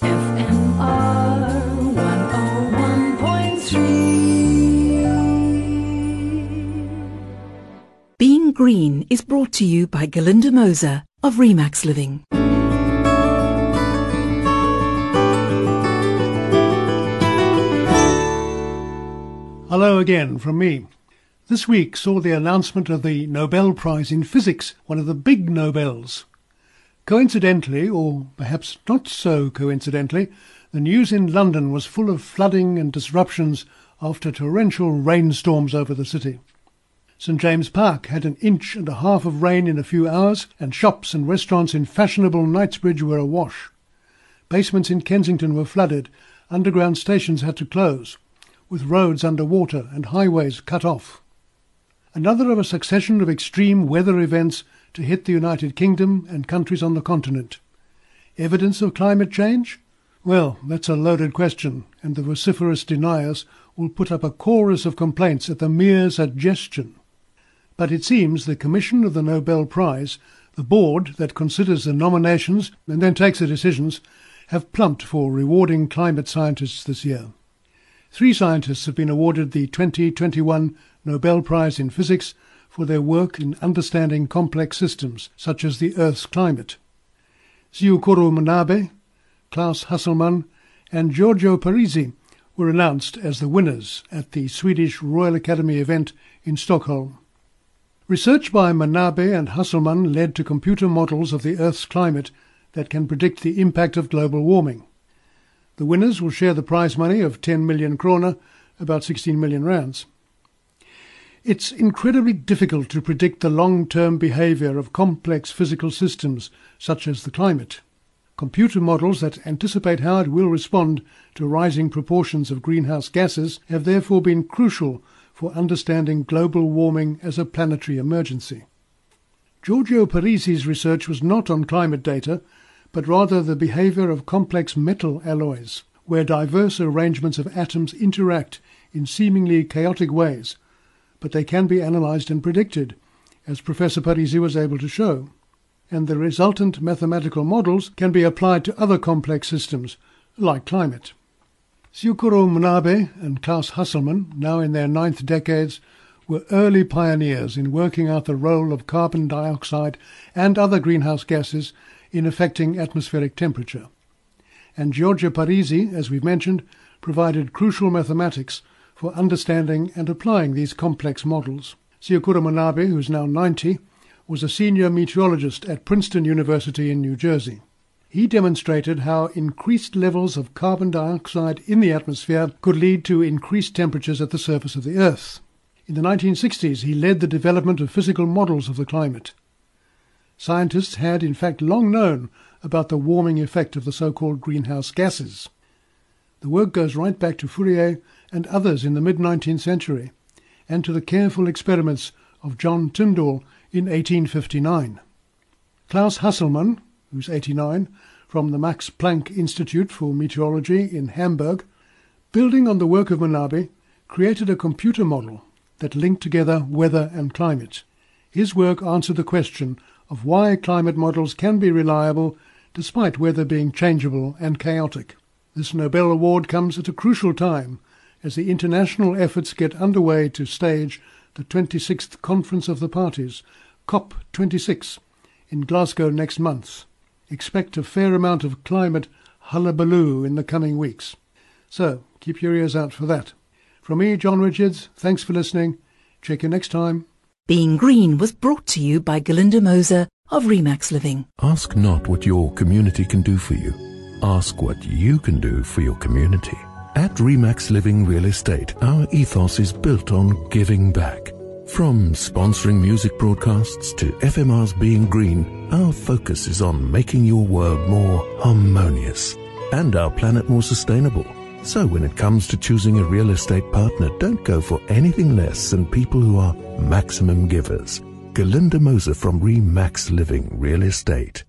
101.3. Being Green is brought to you by Galinda Moser of Remax Living. Hello again from me. This week saw the announcement of the Nobel Prize in Physics, one of the big Nobels. Coincidentally, or perhaps not so coincidentally, the news in London was full of flooding and disruptions after torrential rainstorms over the city. St James Park had an inch and a half of rain in a few hours, and shops and restaurants in fashionable Knightsbridge were awash. Basements in Kensington were flooded, underground stations had to close, with roads under water and highways cut off. Another of a succession of extreme weather events to hit the United Kingdom and countries on the continent. Evidence of climate change? Well, that's a loaded question, and the vociferous deniers will put up a chorus of complaints at the mere suggestion. But it seems the Commission of the Nobel Prize, the board that considers the nominations and then takes the decisions, have plumped for rewarding climate scientists this year. Three scientists have been awarded the 2021 Nobel Prize in Physics for their work in understanding complex systems, such as the Earth's climate. Syukuro Manabe, Klaus Hasselmann, and Giorgio Parisi were announced as the winners at the Swedish Royal Academy event in Stockholm. Research by Manabe and Hasselmann led to computer models of the Earth's climate that can predict the impact of global warming. The winners will share the prize money of 10 million krona, about 16 million rands. It's incredibly difficult to predict the long-term behavior of complex physical systems such as the climate. Computer models that anticipate how it will respond to rising proportions of greenhouse gases have therefore been crucial for understanding global warming as a planetary emergency. Giorgio Parisi's research was not on climate data, but rather the behavior of complex metal alloys, where diverse arrangements of atoms interact in seemingly chaotic ways but they can be analysed and predicted, as Professor Parisi was able to show. And the resultant mathematical models can be applied to other complex systems, like climate. Syukuro Manabe and Klaus Hasselmann, now in their ninth decades, were early pioneers in working out the role of carbon dioxide and other greenhouse gases in affecting atmospheric temperature. And Giorgio Parisi, as we've mentioned, provided crucial mathematics for understanding and applying these complex models. Syukuro Manabe, who's now 90, was a senior meteorologist at Princeton University in New Jersey. He demonstrated how increased levels of carbon dioxide in the atmosphere could lead to increased temperatures at the surface of the Earth. In the 1960s, he led the development of physical models of the climate. Scientists had, in fact, long known about the warming effect of the so-called greenhouse gases. The work goes right back to Fourier and others in the mid-19th century, and to the careful experiments of John Tyndall in 1859. Klaus Hasselmann, who's 89, from the Max Planck Institute for Meteorology in Hamburg, building on the work of Manabe, created a computer model that linked together weather and climate. His work answered the question of why climate models can be reliable despite weather being changeable and chaotic. This Nobel Award comes at a crucial time as the international efforts get underway to stage the 26th Conference of the Parties, COP26, in Glasgow next month. Expect a fair amount of climate hullabaloo in the coming weeks. So, keep your ears out for that. From me, John Richards, thanks for listening. Check you next time. Being Green was brought to you by Galinda Moser of Remax Living. Ask not what your community can do for you. Ask what you can do for your community. At Remax Living Real Estate, our ethos is built on giving back. From sponsoring music broadcasts to FMR's Being Green, our focus is on making your world more harmonious and our planet more sustainable. So when it comes to choosing a real estate partner, don't go for anything less than people who are maximum givers. Galinda Moser from Remax Living Real Estate.